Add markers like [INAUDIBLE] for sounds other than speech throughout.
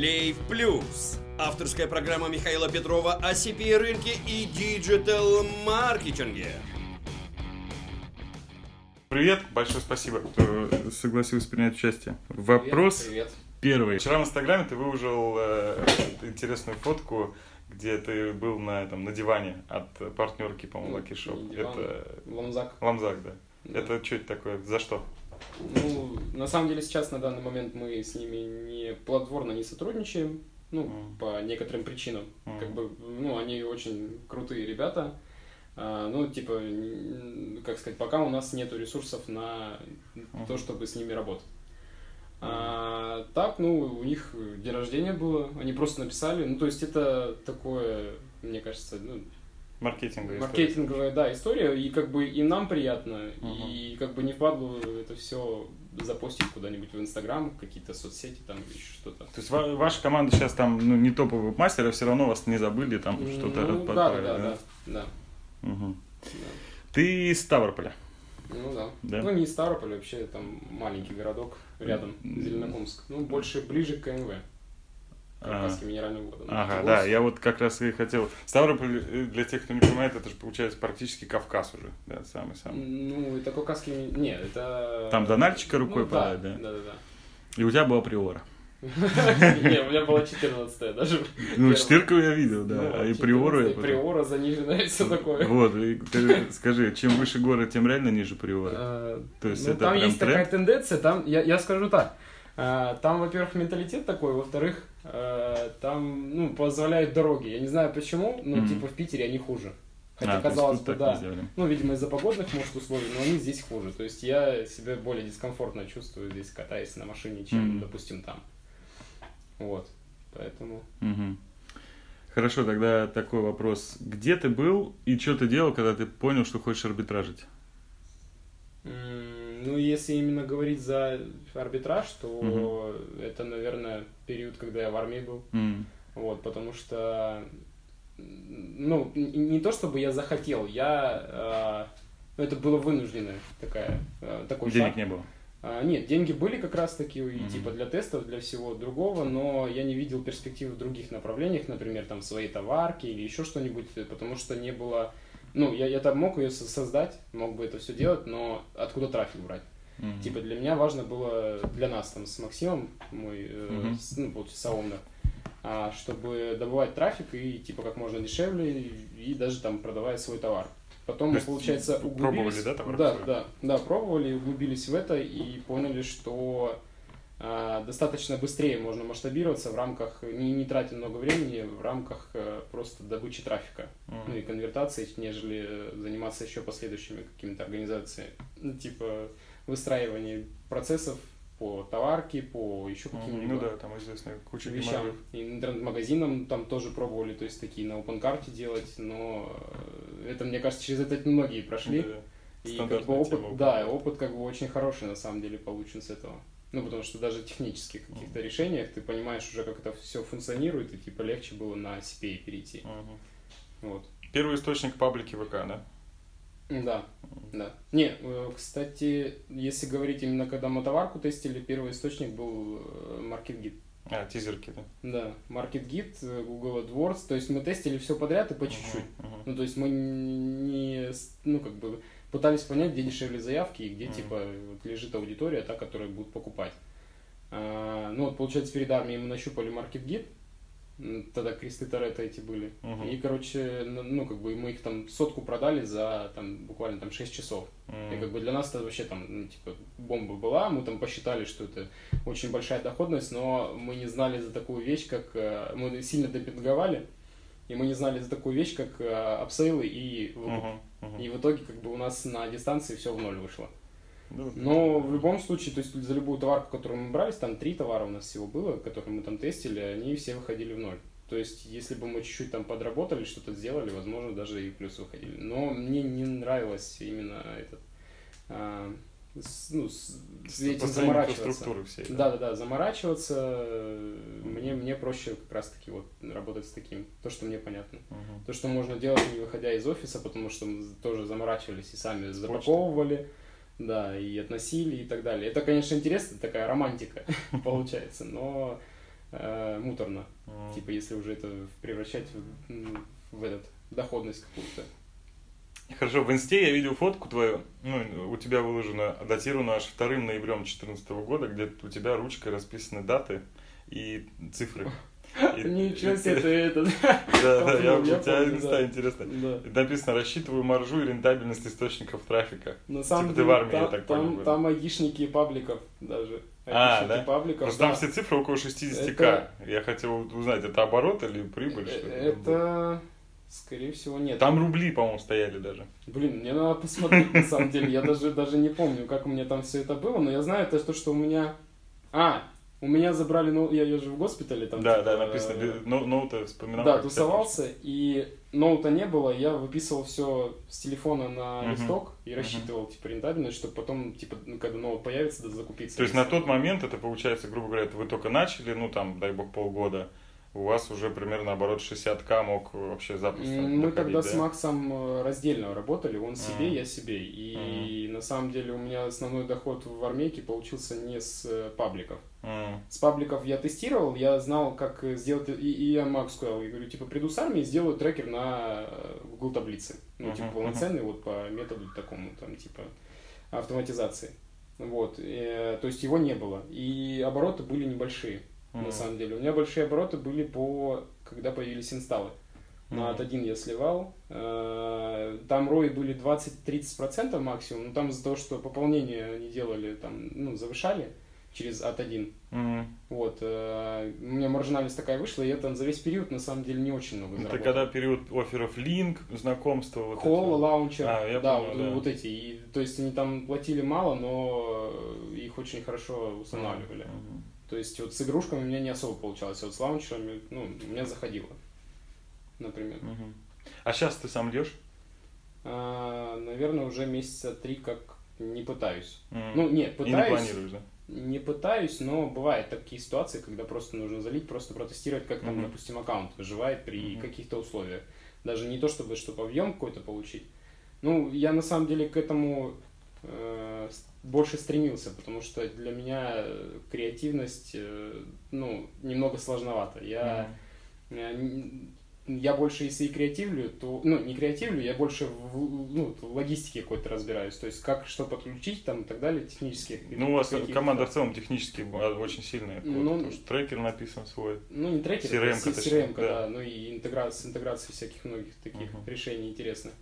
Лейв Плюс. Авторская программа Михаила Петрова о CPA рынке и digital маркетинге. Привет, большое спасибо, кто согласился принять участие. Вопрос Привет. первый. Вчера в Инстаграме ты выложил э, интересную фотку, где ты был на, этом, на диване от партнерки, по-моему, Lucky Shop. Диван, Это Lamzac. Lamzac, да. Да. Это что это такое? За что? Ну, на самом деле сейчас на данный момент мы с ними не плодотворно не сотрудничаем, ну, Мгм. по некоторым причинам. Мгм. Как бы, ну, они очень крутые ребята. А, ну, типа, как сказать, пока у нас нету ресурсов на то, чтобы с ними работать. А, так, ну, у них день рождения было, они просто написали. Ну, то есть это такое, мне кажется, ну, Маркетинговая история. маркетинговая, да, история, и как бы и нам приятно, Мгм. и как бы не впадло это все запостить куда-нибудь в Инстаграм, какие-то соцсети там или еще что-то. То есть ва- ваша команда сейчас там ну, не топовый мастер, а все равно вас не забыли, там что-то ну, да, да, подправили, да, да, да, Мгм. да. Ты из Ставрополя. Ну да. Да? Ну не Ставрополь, вообще там маленький городок рядом. Зеленокумск. Ну, больше ближе к КМВ. А, Кавказский минеральный воды. Ага, да, я вот как раз и хотел. Ставрополь, для тех, кто не понимает, это же получается практически Кавказ уже, да, самый-самый. Ну, это Кавказский... Нет, это... Там до Нальчика рукой ну, да, подать, да? Да, да, И у тебя была приора. да. [LAUGHS] Не, у меня была 14 даже. Ну, четырку я видел, да, Ну, а и 14, приору я Приора заниженная [LAUGHS] все такое. Вот, скажи, чем выше горы, тем реально ниже приора. А, То есть ну, это там есть такая тенденция, там, я, скажу так, а, там, во-первых, менталитет такой, во-вторых, а, там, ну, позволяют дороги. Я не знаю почему, но, Мгм. типа, в Питере они хуже. Хотя, А, казалось бы, да. Ну, видимо, из-за погодных, может, условий, но они здесь хуже. То есть я себя более дискомфортно чувствую здесь, катаясь на машине, чем, Мгм. допустим, там. Вот. Поэтому... Мгм. Хорошо, тогда такой вопрос. Где ты был и что ты делал, когда ты понял, что хочешь арбитражить? М, Ну, если именно говорить за арбитраж, то Мгм. это, наверное, период, когда я в армии был. М, Вот, потому что, ну, не то чтобы я захотел, я, э, это было вынужденное такая, э, такой Денег шаг. не было. А, нет, деньги были как раз таки и Мгм. типа для тестов, для всего другого, но я не видел перспектив в других направлениях, например, там своей товарки или еще что-нибудь, потому что не было, ну, я, я там мог ее со- создать, мог бы это все делать, но откуда трафик брать? Мгм. Типа для меня важно было, для нас там с Максимом, мой, э, Мгм. с- ну, получается, соомнер, а, чтобы добывать трафик и типа как можно дешевле и, и даже там продавая свой товар. Потом То есть получается, пробовали, углубились. да, товар Да, да, да, пробовали, углубились в это и поняли, что достаточно быстрее можно масштабироваться в рамках, не, не тратя много времени, в рамках э, просто добычи трафика Мгм. ну и конвертации, нежели заниматься еще последующими какими-то организациями, ну, типа выстраивания процессов по товарке, по еще каким-либо Ну да, там известная куча вещам. И интернет-магазинам там тоже пробовали, то есть такие на OpenCart делать, но э, это, мне кажется, через это многие прошли. Да. И как бы опыт, да, опыт как бы очень хороший на самом деле получен с этого. Ну, потому что даже в технических каких-то решениях ты понимаешь уже, как это все функционирует, и типа легче было на CPA перейти. Мгм. Вот. Первый источник паблики ВК, да? Да, да. Не, э, кстати, если говорить именно когда мотоварку тестили, первый источник был э, MarketGit. А, тизерки, да? Да, MarketGit, э, Google AdWords, то есть мы тестили все подряд и по чуть-чуть. Мгм. Ну, то есть мы не, ну, как бы пытались понять, где дешевле заявки и где, Мгм. типа, вот лежит аудитория, та, которая будет покупать. А, ну, вот, получается, перед армией мы нащупали MarketGit, тогда кресты Торетто эти были. Мгм. И, короче, ну, как бы мы их там сотку продали за, там, буквально там 6 часов. И как бы для нас это вообще там, ну, типа, бомба была, мы там посчитали, что это очень большая доходность, но мы не знали за такую вещь, как... э, Мы сильно допинговали, и мы не знали за такую вещь, как э, апсейлы и выкуп. Мгм. Мгм. И в итоге как бы у нас на дистанции все в ноль вышло. Ну, Но в любом случае, то есть за любую товарку, которую мы брались, там три товара у нас всего было, которые мы там тестили, они все выходили в ноль. То есть, если бы мы чуть-чуть там подработали, что-то сделали, возможно, даже и в плюс выходили. Но мне не нравилось именно этот, а, с- ну, с, с этим заморачиваться. всей. Да, да, да, заморачиваться. э, Мне, мне проще как раз-таки вот работать с таким, то, что мне понятно. Мгм. То, что можно делать, не выходя из офиса, потому что мы тоже заморачивались и сами почты. запаковывали, да, и относили и так далее. Это, конечно, интересно, такая романтика [LAUGHS] получается, но э, муторно. М. Типа, если уже это превращать в, в этот доходность какую-то. Хорошо, в инсте я видел фотку твою, ну, у тебя выложена, датирована аж 2 ноябрем 2014 года, где у тебя ручкой расписаны даты и цифры. И- [LAUGHS] Ничего себе, ты- ты этот. [LAUGHS] Да, да, я, у тебя инста интересно. Написано, рассчитываю маржу и рентабельность источников трафика. На самом Типа ты деле, в армии, я так понял, там, айдишники пабликов даже. А, да? пабликов, Просто там все цифры около 60к. Это- Я хотел узнать, это оборот или прибыль? что Э, Это, скорее всего, нет. Там рубли, по-моему, стояли даже. Блин, мне надо посмотреть, на самом деле. Я даже, даже не помню, как у меня там все это было, но я знаю это то, что у меня... А, у меня забрали, ну, я, я же в госпитале там. да, типа, да, написано, э, но- ноута вспоминал. Да, тусовался, и ноута не было, я выписывал все с телефона на листок и Мгм. рассчитывал, типа, рентабельность, чтобы потом, типа, ну, когда ноут появится, да, закупиться. То есть на тот момент это получается, грубо говоря, это вы только начали, ну там, дай бог, полгода, у вас уже примерно оборот 60к мог вообще М, Мы доходить, тогда да? с Максом э, раздельно работали, он себе, Мгм. я себе. И на самом деле у меня основной доход в армейке получился не с э, пабликов. М, С пабликов я тестировал, я знал, как сделать, и, и я Макс сказал, я говорю, типа, приду с армии, сделаю трекер на э, Google таблице. Ну, Мгм, типа, полноценный вот по методу такому, там, типа, автоматизации. Вот, э, то есть его не было. И обороты были небольшие, м, на самом деле. У меня большие обороты были по, когда появились инсталлы. На Мгм. от один я сливал. Э, Там рои были 20-30% максимум, но там из-за того, что пополнение они делали, там, ну, завышали через от 1. м. Вот, э, у меня маржинальность такая вышла, и я там за весь период на самом деле не очень много Это заработал. когда период офферов линк, знакомства, вот Холл, эти. лаунчер, А, я да, понял, вот, да. вот эти. И, то есть они там платили мало, но их очень хорошо устанавливали. Мгм. То есть вот с игрушками у меня не особо получалось, а вот с лаунчерами, ну, у меня заходило, например. Мгм. А сейчас ты сам идешь? А, наверное, уже месяца три как не пытаюсь. М. Ну, не, И не пытаюсь. планируешь, да? Не пытаюсь, но бывают такие ситуации, когда просто нужно залить, просто протестировать, как там, Мгм. допустим, аккаунт выживает при Мгм. каких-то условиях. Даже не то, чтобы, чтобы объем какой-то получить. Ну, я на самом деле к этому больше стремился, потому что для меня э, креативность, э, ну, немного сложновато. Я, Мгм. я, больше, если и креативлю, то, ну, не креативлю, я больше в, ну, в логистике какой-то разбираюсь, то есть как что подключить там и так далее, технически. Ну, у вас команда в целом технически а, очень сильная. Ну, потому что трекер написан свой. Ну, не трекер, CRM-ка, а точнее, CRM, да. да. ну и интеграция, с интеграцией всяких многих таких Мгм. решений интересных.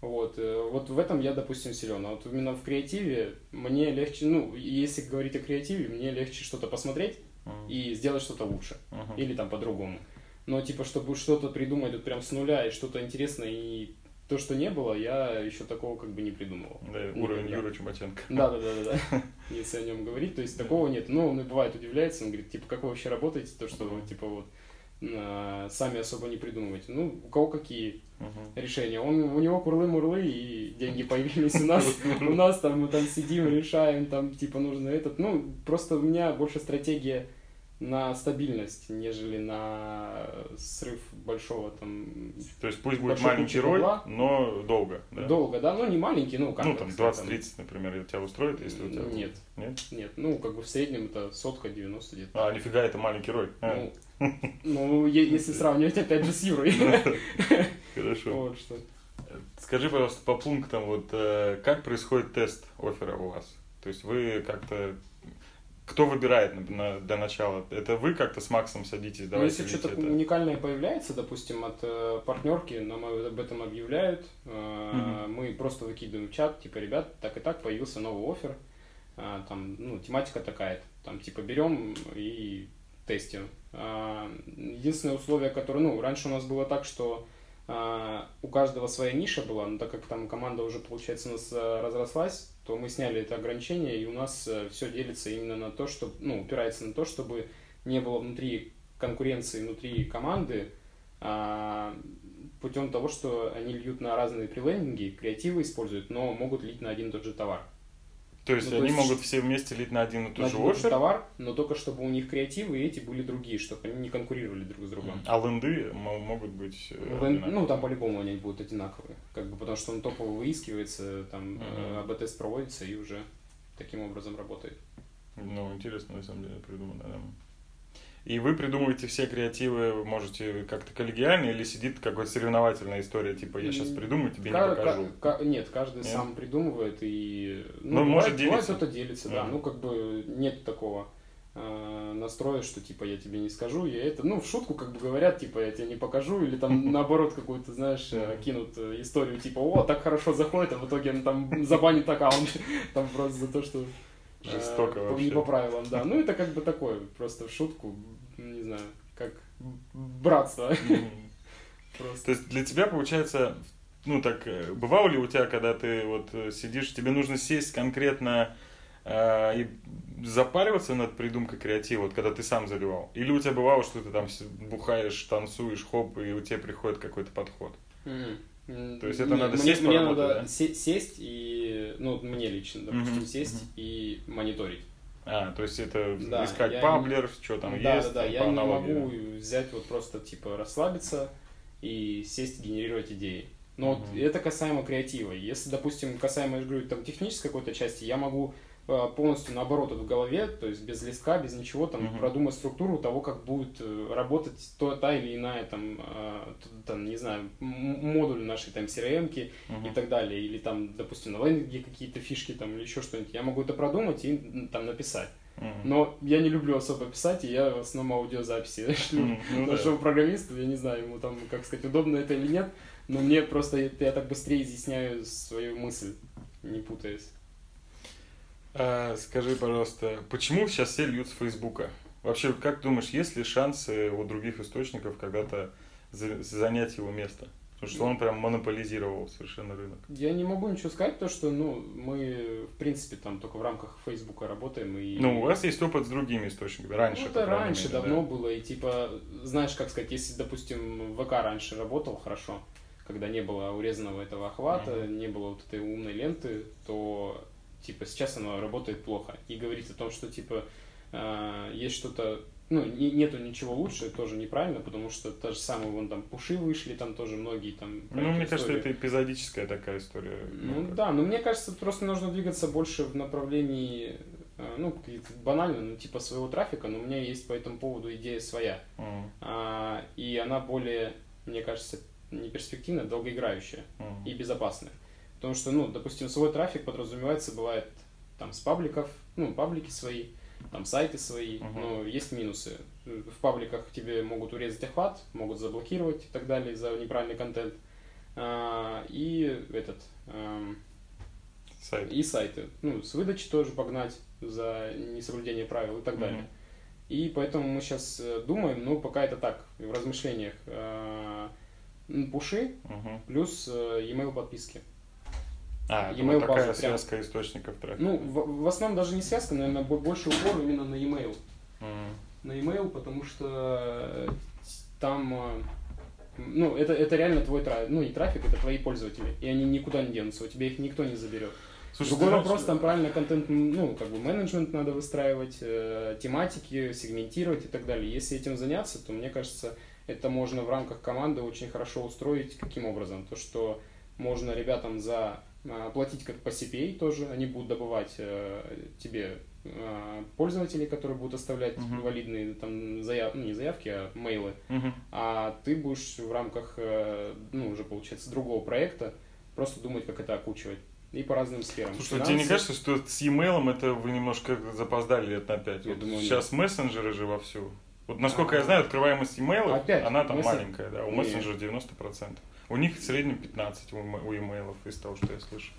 Вот, э, вот в этом я, допустим, силен. А вот именно в креативе мне легче, ну, если говорить о креативе, мне легче что-то посмотреть М. и сделать что-то лучше. Мгм. Или там по-другому. Но, типа, чтобы что-то придумать вот прям с нуля и что-то интересное, и то, что не было, я еще такого как бы не придумывал. Да, Не уровень. Юры Чумаченко. Да, да, да, да, да. [LAUGHS] Если о нем говорить, то есть такого нет. Ну, он и бывает удивляется, он говорит, типа, как вы вообще работаете, то, что вы, типа, вот, сами особо не придумываете. Ну, у кого какие Мгм. решения. Он, у него курлы-мурлы, и деньги [LAUGHS] появились у нас. У нас там, мы там сидим, решаем, там, типа, нужно этот. Ну, просто у меня больше стратегия на стабильность, нежели на срыв большого там То есть пусть будет маленький роль, но долго. Да? долго, да, ну не маленький, ну как Ну, там сказать, 20-30, например, тебя устроит, если у тебя... Нет. Нет? Нет, ну как бы в среднем это сотка 90 где-то. А, нифига, это маленький роль. А, Ну, ну, если сравнивать опять же с Юрой. [LAUGHS] Хорошо. Вот что. Скажи, пожалуйста, по пунктам, вот э, как происходит тест оффера у вас? То есть вы как-то... Кто выбирает на- для начала? Это вы как-то с Максом садитесь, Ну, давайте если видите что-то это? уникальное появляется, допустим, от э, партнерки, нам об этом объявляют, э, Мгм. мы просто выкидываем в чат, типа, ребят, так и так, появился новый офер, а, там, ну, тематика такая, там, типа, берем и тестим. А, единственное условие, которое, ну, раньше у нас было так, что а, у каждого своя ниша была, но так как там команда уже, получается, у нас э, разрослась, то мы сняли это ограничение, и у нас все делится именно на то, что, ну, упирается на то, чтобы не было внутри конкуренции, внутри команды, а, путем того, что они льют на разные прилендинги, креативы используют, но могут лить на один и тот же товар. То есть ну, то они есть могут все вместе лить на один и тот же оффер, товар, но только чтобы у них креативы и эти были другие, чтобы они не конкурировали друг с другом. а ленды мо- могут быть... э, одинаковые. ну, там по-любому они будут одинаковые. Как бы потому что он топово выискивается, там Мгм. э, АБ-тест проводится и уже таким образом работает. Ну, интересно, на самом деле, придумано, да. И вы придумываете все креативы, можете как-то коллегиально, или сидит какая-то соревновательная история, типа я сейчас придумаю, тебе Ка- не покажу. ка- ка- нет, каждый Нет? сам придумывает и Ну, бывает- может бывает делиться. кто-то делится, да. Ну как бы нет такого э, настроя, что типа я тебе не скажу, я это, ну в шутку как бы говорят, типа я тебе не покажу, или там [LAUGHS] наоборот какую-то, знаешь, э, кинут э, историю типа, о, так хорошо заходит, а в итоге он там забанит аккаунт, [LAUGHS] там просто за то, что Жестоко по- вообще. не по правилам, да. Ну это как бы такое, просто в шутку, не знаю, как братство. Просто. То есть для тебя получается, ну так, э, бывало ли у тебя, когда ты вот э, сидишь, тебе нужно сесть конкретно э, и запариваться над придумкой креатива, вот когда ты сам заливал? Или у тебя бывало, что ты там бухаешь, танцуешь, хоп, и у тебя приходит какой-то подход? То есть это Не, надо мне, сесть мне надо да? се- сесть и, ну, мне лично, допустим, Мгм, сесть мгм. и мониторить. А, то есть это Да, искать паблер, что там да, есть, да, да, там, я не аналогии. могу взять вот просто, типа, расслабиться и сесть генерировать идеи. Но вот Мгм. это касаемо креатива. Если, допустим, касаемо, я говорю, там, технической какой-то части, я могу полностью наоборот в голове, то есть без листка, без ничего, там, Мгм. продумать структуру того, как будет э, работать то, та или иная, там, э, там, не знаю, модуль нашей, там, CRM-ки, и так далее, или там, допустим, на лендинге какие-то фишки там или еще что-нибудь, я могу это продумать и там написать. Но я не люблю особо писать, и я в основном аудиозаписи [LAUGHS] шлю Мгм. Ну да. нашему программисту, я не знаю, ему там, как сказать, удобно это или нет, но мне просто я так быстрее изъясняю свою мысль, не путаясь. А, скажи, пожалуйста, почему сейчас все льют с Фейсбука? Вообще, как думаешь, есть ли шансы у других источников когда-то за- занять его место? Потому что он прям монополизировал совершенно рынок. Я не могу ничего сказать, то что, ну, мы, в принципе, там только в рамках Фейсбука работаем, и... Ну, у вас есть опыт с другими источниками. Раньше, Ну, это раньше мере, давно да. было, и типа, знаешь, как сказать, если, допустим, ВК раньше работал хорошо, когда не было урезанного этого охвата, Мгм. не было вот этой умной ленты, то, типа, сейчас оно работает плохо. И говорить о том, что, типа, э, есть что-то, ну, не- нету ничего лучше, тоже неправильно, потому что та же самая, вон там, пуши вышли, там тоже многие там... Ну, мне кажется, историю. это эпизодическая такая история. Ну как- да, но мне кажется, просто нужно двигаться больше в направлении, э, ну, банально, ну, типа своего трафика, но у меня есть по этому поводу идея своя. М, А, и она более, мне кажется, не перспективная, долгоиграющая м. и безопасная. Потому что, ну, допустим, свой трафик подразумевается, бывает там с пабликов, ну, паблики свои, там сайты свои, Мгм. но есть минусы. В пабликах тебе могут урезать охват, могут заблокировать и так далее за неправильный контент. А, и этот, эм, Сайт. и сайты. Ну, с выдачи тоже погнать за несоблюдение правил и так Мгм. далее. И поэтому мы сейчас думаем, ну, пока это так, в размышлениях, э, м, пуши Мгм. плюс э, e-mail подписки. А, E-mail вот такая базу прям. связка источников трафика. Ну, в, в основном даже не связка, наверное, бо- больше упор именно на e-mail. М. На e-mail, потому что э, там, э, ну, это, это реально твой трафик, ну, не трафик, это твои пользователи, и они никуда не денутся, у тебя их никто не заберет. Слушай, Другой ты знаешь, вопрос, там правильно контент, ну, как бы менеджмент надо выстраивать, э, тематики, сегментировать и так далее. Если этим заняться, то мне кажется, это можно в рамках команды очень хорошо устроить. Каким образом? То, что можно ребятам за платить как по CPA тоже, они будут добывать э, тебе э, пользователей, которые будут оставлять Мгм. валидные там заяв... ну, не заявки, а мейлы, Мгм. а ты будешь в рамках, э, ну, уже получается, другого проекта просто думать, как это окучивать. И по разным сферам. Слушай, а тебе не Финансы- кажется, что с e-mail это вы немножко запоздали лет на пять? Я Вот думаю, сейчас мессенджеры же вовсю. Вот насколько я А. знаю, открываемость e-mail, Опять, она там мессен- маленькая, да, у мессенджера 90%. У них в среднем 15 у у e-mail, из того, что я слышу.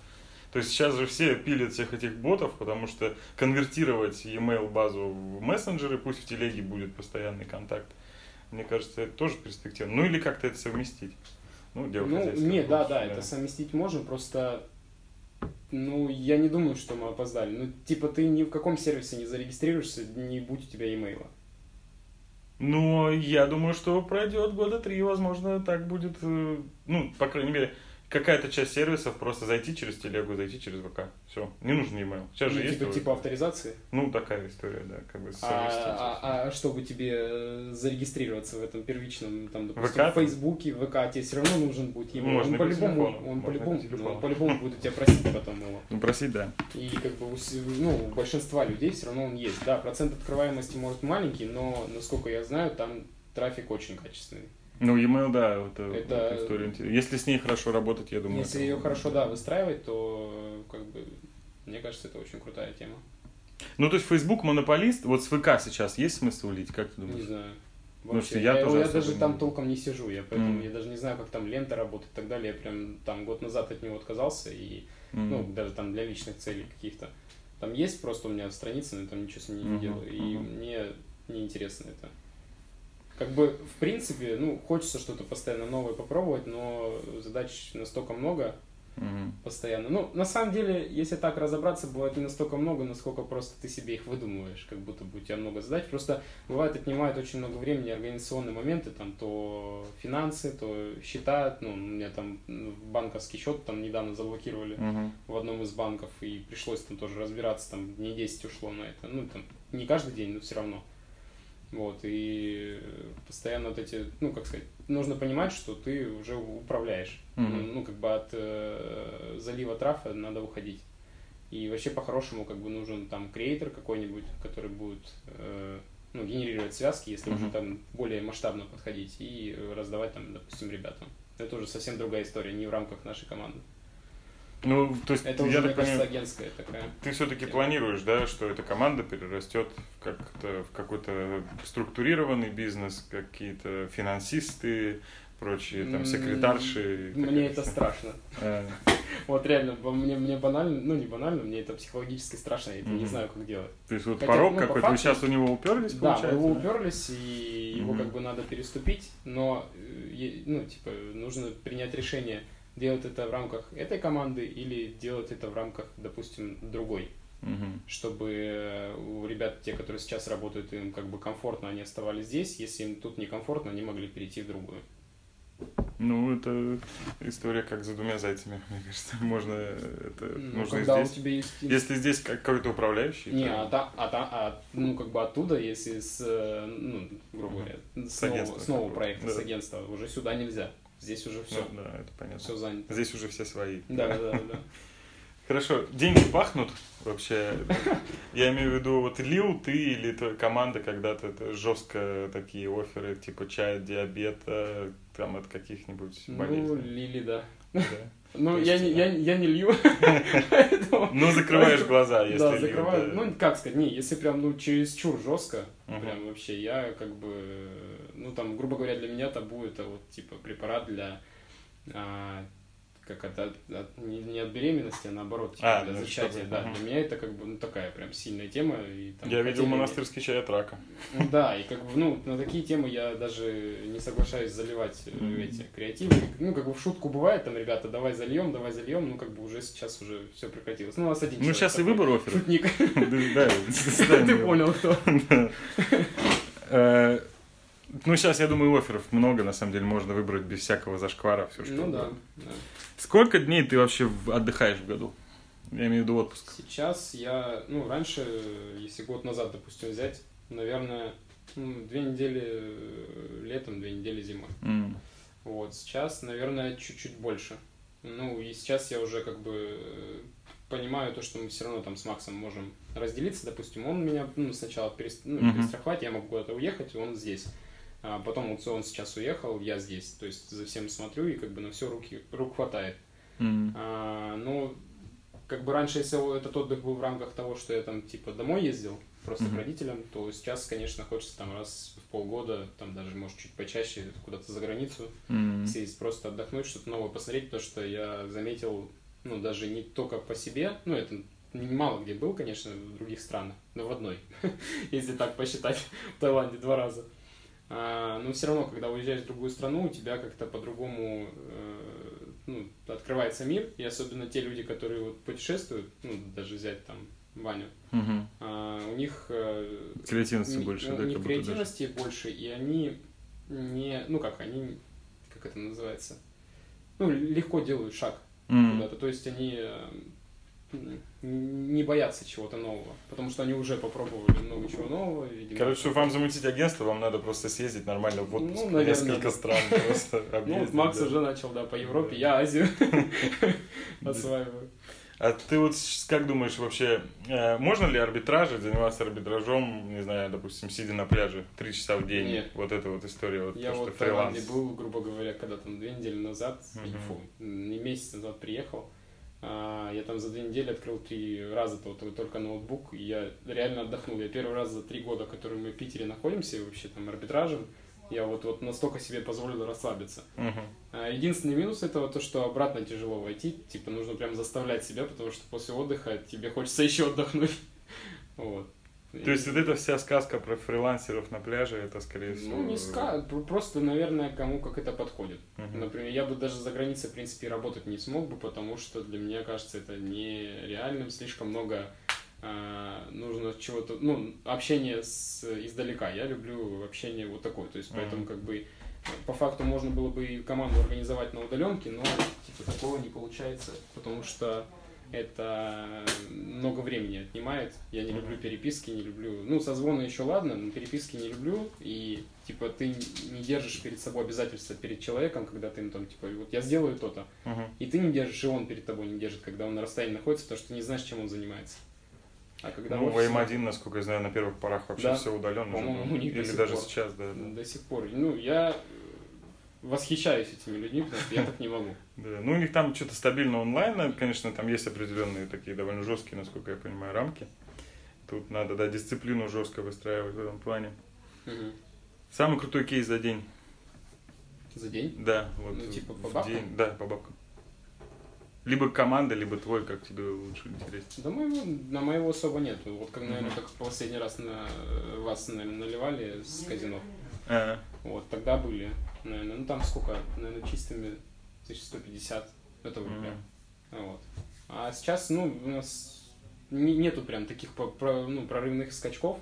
То есть сейчас же все пилят всех этих ботов, потому что конвертировать e-mail базу в мессенджеры, пусть в телеге будет постоянный контакт. Мне кажется, это тоже перспективно. Ну или как-то это совместить. Ну, дело Ну, не, да, больше, да, это совместить можно, просто, ну, я не думаю, что мы опоздали. Ну, типа, ты ни в каком сервисе не зарегистрируешься, не будь у тебя имейла. Но я думаю, что пройдет года три, возможно, так будет, э, ну, по крайней мере, какая-то часть сервисов просто зайти через телегу, зайти через ВК. Все. Не нужен e-mail. Сейчас Ну, же есть. типа, типа авторизации. Ну, такая история, да, как бы А, а- а чтобы тебе э, зарегистрироваться в этом первичном, там, допустим, ВК? в Фейсбуке, в ВК, тебе все равно нужен будет email. Можно он по-любому, он Можно по-любому, телефону. он по-любому будет у тебя просить потом его. Ну, просить, да. И как бы ну, у большинства людей все равно он есть. Да, процент открываемости может маленький, но, насколько я знаю, там трафик очень качественный. Ну, e-mail, да, это, Это- эта история интересная. Если с ней хорошо работать, я думаю... Если это- ее хорошо, да, выстраивать, то э, как бы мне кажется, это очень крутая тема. Ну, то есть Facebook монополист, вот с ВК сейчас есть смысл улить, как ты Не думаешь? знаю. Ну, Вообще, что я я, тоже я даже не- там толком не сижу, я поэтому Мгм. я даже не знаю, как там лента работает и так далее. Я прям там год назад от него отказался и М. ну даже там для личных целей каких-то. Там есть просто у меня страница, но там ничего с ней не Мгм, делаю. И мгм. мне неинтересно это. Как бы, в принципе, ну, хочется что-то постоянно новое попробовать, но задач настолько много Мгм. постоянно. Ну, на самом деле, если так разобраться, бывает не настолько много, насколько просто ты себе их выдумываешь, как будто бы у тебя много задач. Просто бывает отнимает очень много времени организационные моменты, там то финансы, то счета. Ну, у меня там м, банковский счет там недавно заблокировали Мгм. в одном из банков, и пришлось там тоже разбираться, там дней 10 ушло на это. Ну, там, не каждый день, но все равно. Вот, и постоянно вот эти, ну, как сказать, нужно понимать, что ты уже управляешь. Мгм. Ну, как бы от э, залива трафа надо уходить. И вообще, по-хорошему, как бы нужен там креатор какой-нибудь, который будет э, ну, генерировать связки, если Мгм. уже там более масштабно подходить, и раздавать там, допустим, ребятам. Это уже совсем другая история, не в рамках нашей команды. Ну, то есть, Это я уже, мне так кажется, понимаю, агентская такая. ты все-таки планируешь, да, что эта команда перерастет в, как-то, в какой-то структурированный бизнес, какие-то финансисты, прочие там секретарши. Мне это страшно. А, [LAUGHS] Вот реально, мне, мне банально, ну не банально, мне это психологически страшно, я не знаю, как делать. То есть вот порог ну, какой-то, вы сейчас у него уперлись, Да, мы получается? его уперлись, и его как бы надо переступить, но, э, ну, типа, нужно принять решение, делать это в рамках этой команды или делать это в рамках, допустим, другой, Мгм. чтобы э, у ребят, те, которые сейчас работают, им как бы комфортно, они оставались здесь, если им тут некомфортно, они могли перейти в другую. Ну, это история как за двумя зайцами, [LAUGHS] мне кажется. Можно это Ну, нужно когда у здесь. тебя есть... Если здесь как- какой-то управляющий, Не, то- а, та, а, та, а ну как бы оттуда, если с, э, ну, грубо говоря, с, С нового, с нового проекта, да. с агентства, уже сюда нельзя. Здесь уже все, Ну, да, это понятно. все занято. Здесь уже все свои. Да, да, да, да. [LAUGHS] Хорошо, деньги пахнут вообще. Я имею в виду, вот лил ты или твоя команда когда-то жестко такие оферы, типа чая, диабета, там от каких-нибудь Ну, болезней. Лили, да. да? [LAUGHS] Ну, я, не, я, я не лью. [LAUGHS] Ну, закрываешь глаза, если Да, закрываю. Ну, как сказать, не, если прям, ну, чересчур жестко, прям вообще, я как бы, ну, там, грубо говоря, для меня табу это вот, типа, препарат для, а, как это, от- от- не, не от беременности, а наоборот, типа, А, для ну, зачатия, да. ага. Для меня это как бы, ну, такая прям сильная тема. И, там, Я видел монастырский чай от рака. Ну Да, и как бы, ну, на такие темы я даже не соглашаюсь заливать э, эти креативы. Ну, как бы в шутку бывает, там, ребята, давай зальем, давай зальем, ну, как бы уже сейчас уже все прекратилось. Ну, у нас один Ну, сейчас и выбор офферов. Шутник. Да, да, [LAUGHS] Ты понял, кто. [LAUGHS] Ну, сейчас, я думаю, офферов много, на самом деле, можно выбрать без всякого зашквара все, что Ну да, да. Сколько дней ты вообще отдыхаешь в году? Я имею в виду отпуск. Сейчас я, ну, раньше, если год назад, допустим, взять, наверное, ну, две недели э, летом, две недели зимой. М. Вот, сейчас, наверное, чуть-чуть больше. Ну, и сейчас я уже как бы понимаю то, что мы все равно там с Максом можем разделиться. Допустим, он меня ну, сначала перес- ну, Мгм. перестраховать, я могу куда-то уехать, он здесь. А потом он сейчас уехал, я здесь. То есть за всем смотрю и как бы на все руки, рук хватает. М. А, ну, как бы раньше, если этот отдых был в рамках того, что я там типа домой ездил, просто Мгм. к родителям, то сейчас, конечно, хочется там раз в полгода, там даже, может, чуть почаще куда-то за границу М. съездить, просто отдохнуть, что-то новое посмотреть, потому что я заметил, ну, даже не только по себе, ну, это мало где был, конечно, в других странах, но в одной, [LAUGHS] если так посчитать, в Таиланде два раза. Но все равно, когда уезжаешь в другую страну, у тебя как-то по-другому э, ну, открывается мир, и особенно те люди, которые вот путешествуют, ну, даже взять там Ваню, а, у них э, Креативности не- больше, да, у них будто даже. креативности больше, и они не, ну как, они, как это называется? ну, легко делают шаг М. куда-то. То есть они э, не боятся чего-то нового, потому что они уже попробовали много чего нового. Видимо. Короче, чтобы вам замутить агентство, вам надо просто съездить нормально в отпуск. Ну, наверное, несколько стран просто [LAUGHS] ну, вот Макс уже начал, да, по Европе, я Азию [LAUGHS] [LAUGHS] осваиваю. А ты вот как думаешь вообще, э, можно ли арбитражить, заниматься арбитражом, не знаю, допустим, сидя на пляже три часа в день? Нет. Вот эта вот история, вот Я то, вот что в Таиланде был, грубо говоря, когда там две недели назад, или, фу, не месяц назад приехал. А, Я там за две недели открыл три раза то- то- только ноутбук, и я реально отдохнул. Я первый раз за три года, которые мы в Питере находимся, и вообще там арбитражем, я вот, вот настолько себе позволил расслабиться. А, Единственный минус этого то, что обратно тяжело войти, типа нужно прям заставлять себя, потому что после отдыха тебе хочется [LAUGHS] еще отдохнуть. Вот. То есть вот эта вся сказка про фрилансеров на пляже, это скорее всего... Ну, не ска, пр- просто, наверное, кому как это подходит. Мгм. Например, я бы даже за границей, в принципе, работать не смог бы, потому что для меня кажется это нереальным, слишком много а, нужно чего-то, ну, общение с издалека. Я люблю общение вот такое, то есть Мгм. поэтому как бы по факту можно было бы и команду организовать на удаленке, но типа такого не получается, потому что это много времени отнимает. Я не люблю переписки, не люблю... Ну, созвоны еще ладно, но переписки не люблю. И, типа, ты не держишь перед собой обязательства перед человеком, когда ты ему там, типа, вот я сделаю то-то. Мгм. И ты не держишь, и он перед тобой не держит, когда он на расстоянии находится, потому что ты не знаешь, чем он занимается. А когда Ну, в офисе- М1, насколько я знаю, на первых порах вообще Да. все удаленно. По-моему, было. у них до Или даже пор. сейчас, да. да. До сих пор. Ну, я э, восхищаюсь этими людьми, потому что я так не могу. Да, ну у них там что-то стабильно онлайн, конечно, там есть определенные такие довольно жесткие, насколько я понимаю, рамки. Тут надо, да, дисциплину жестко выстраивать в этом плане. Мгм. Самый крутой кейс за день. За день? Да, вот. Ну, типа по бабкам? день. Да, по бабкам. Либо команда, либо твой, как тебе лучше интереснее. Да моего, на моего особо нет. Вот как, наверное, как в последний раз на э, вас, наверное, наливали с казино. А, Вот, тогда были, наверное, ну там сколько, наверное, чистыми 1150, это в рублях. Мгм. Вот. А сейчас, ну, у нас не- нету прям таких ну, прорывных скачков.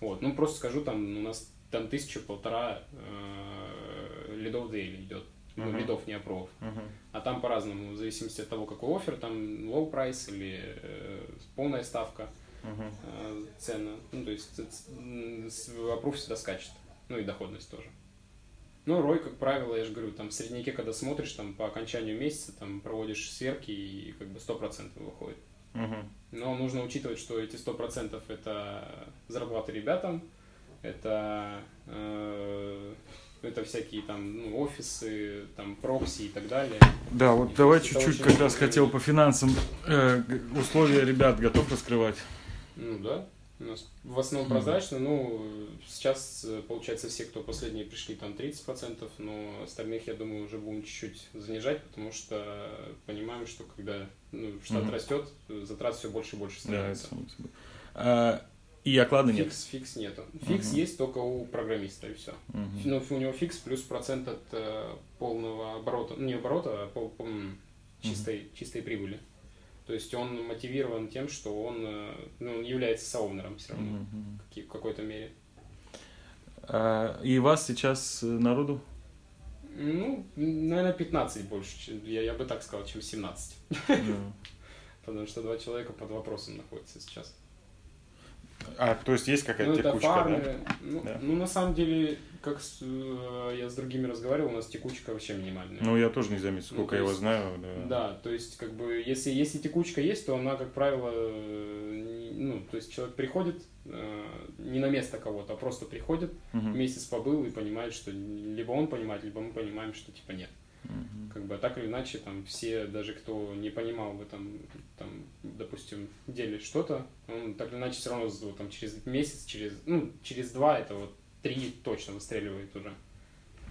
Вот, ну просто скажу, там у нас там тысячу полтора э, лидов дейли идет. Ну, Мгм. лидов, не опровов. мгм. А там по-разному, в зависимости от того, какой офер, там low price или э, полная ставка Мгм. э, цена. Ну, то есть вопрос всегда скачет. Ну и доходность тоже. Ну, рой, как правило, я же говорю, там в средняке, когда смотришь, там по окончанию месяца, там проводишь сверки и как бы 100% выходит. Мгм. Но нужно учитывать, что эти 100% это зарплаты ребятам, это, э, это всякие там ну, офисы, там прокси и так далее. Да, вот И давай чуть-чуть как раз хотел по финансам. Э, условия ребят готов раскрывать? Ну да, в основном прозрачно. Ну, сейчас, э, получается, все, кто последние пришли, там 30%, но остальных, я думаю, уже будем чуть-чуть занижать, потому что понимаем, что когда ну, штат Мгм. растет, затрат все больше и больше Да, становится. собой. А, и оклада нет. Фикс, фикс нету. Фикс Мгм. есть только у программиста, и все. Мгм. Ну, у него фикс плюс процент от э, полного оборота, ну, не оборота, а пол- пол- чистой, чистой прибыли. То есть он мотивирован тем, что он, э, ну, является со owner ом все равно Мгм. в какой-то мере. А, и вас сейчас э, народу? Ну, наверное, 15 больше, я, я бы так сказал, чем 17. Да. [LAUGHS] Потому что два человека под вопросом находятся сейчас. А, то есть есть какая-то ну, текучка, фармы. да? Ну, Да. ну, на самом деле, как с- э, я с другими разговаривал, у нас текучка вообще минимальная. Ну, я тоже не заметил, Ну, сколько то я его есть- знаю. Да. Да, то есть, как бы, если, если текучка есть, то она, как правило, не- ну, то есть человек приходит э, не на место кого-то, а просто приходит, Мгм. месяц побыл и понимает, что либо он понимает, либо мы понимаем, что типа нет. Мгм. Как бы а так или иначе, там все, даже кто не понимал в этом, там, допустим, деле что-то, он так или иначе все равно там, через месяц, через, ну, через два, это вот три точно выстреливает уже.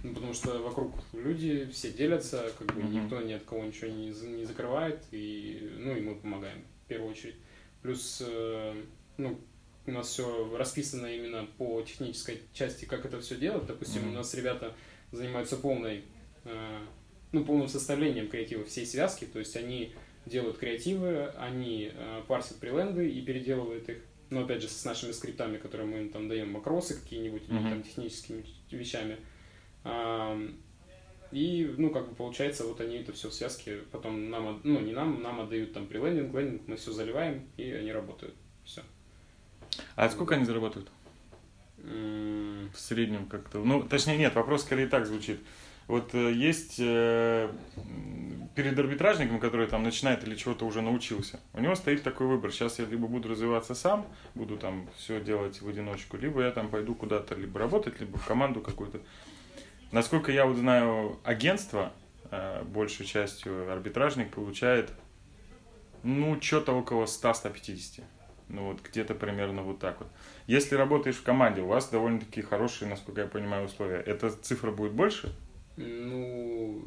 Ну, потому что вокруг люди все делятся, как бы Мгм. никто ни от кого ничего не, не закрывает, и, ну, и мы помогаем в первую очередь. Плюс, э, ну, у нас все расписано именно по технической части, как это все делать. Допустим, Мгм. у нас ребята занимаются полной, э, ну, полным составлением креатива всей связки, то есть они делают креативы, они э, парсят приленды и переделывают их. Но опять же, с нашими скриптами, которые мы им там даем макросы какие-нибудь, или Мгм. там техническими вещами. Ам, И, ну, как бы получается, вот они это все в связке, потом нам, ну, не нам, нам отдают там при лендинг, мы все заливаем, и они работают. Все. А сколько они зарабатывают? В среднем как-то. Ну, точнее, нет, вопрос скорее так звучит. Вот э, есть э, перед арбитражником, который там начинает или чего-то уже научился, у него стоит такой выбор. Сейчас я либо буду развиваться сам, буду там все делать в одиночку, либо я там пойду куда-то либо работать, либо в команду какую-то. Насколько я вот знаю, агентство, э, большей частью арбитражник получает, ну, что-то около 100-150. Ну, вот где-то примерно вот так вот. Если работаешь в команде, у вас довольно-таки хорошие, насколько я понимаю, условия. Эта цифра будет больше? Ну,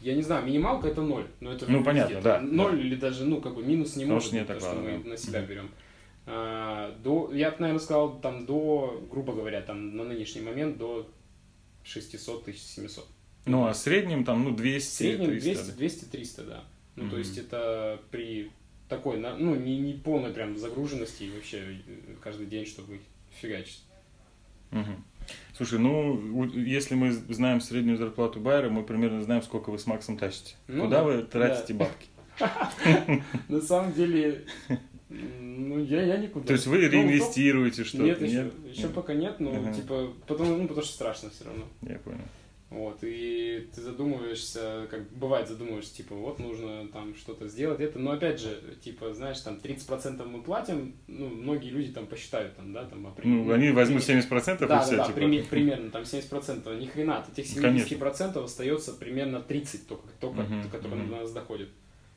я не знаю, минималка это ноль. Но это Ну, везде. понятно, да, Ноль да. или даже, ну, как бы минус не Потому может что быть, потому что мы да. на себя берем. А, до, я бы, наверное, сказал, там до, грубо говоря, там на нынешний момент до 600 тысяч 700. Ну, а в среднем там, ну, 200, В среднем 300, 200, да. 200-300, да. Ну, то Мгм. есть это при такой, ну, не, не полной прям загруженности и вообще э, каждый день, чтобы фигачить. Мгм. Слушай, ну, если мы знаем среднюю зарплату байера, мы примерно знаем, сколько вы с Максом тащите. Ну Куда да, вы тратите да. бабки? [LAUGHS] На самом деле, ну, я, я никуда. То есть вы Ну, реинвестируете что-то? Нет, еще, пока нет, но типа, ну, потому что страшно все равно. Я понял. Вот, и ты задумываешься, как бывает задумываешься, типа, вот нужно там что-то сделать, это, но опять же, типа, знаешь, там 30% мы платим, ну, многие люди там посчитают, там, да, там, Ну, они возьмут пример- 70% да, и все, да, да, типа. прими- примерно, там 70%, ни хрена, от этих Ну, конечно. 70% остается примерно 30 только, только Мгм, которые мгм. до нас доходит.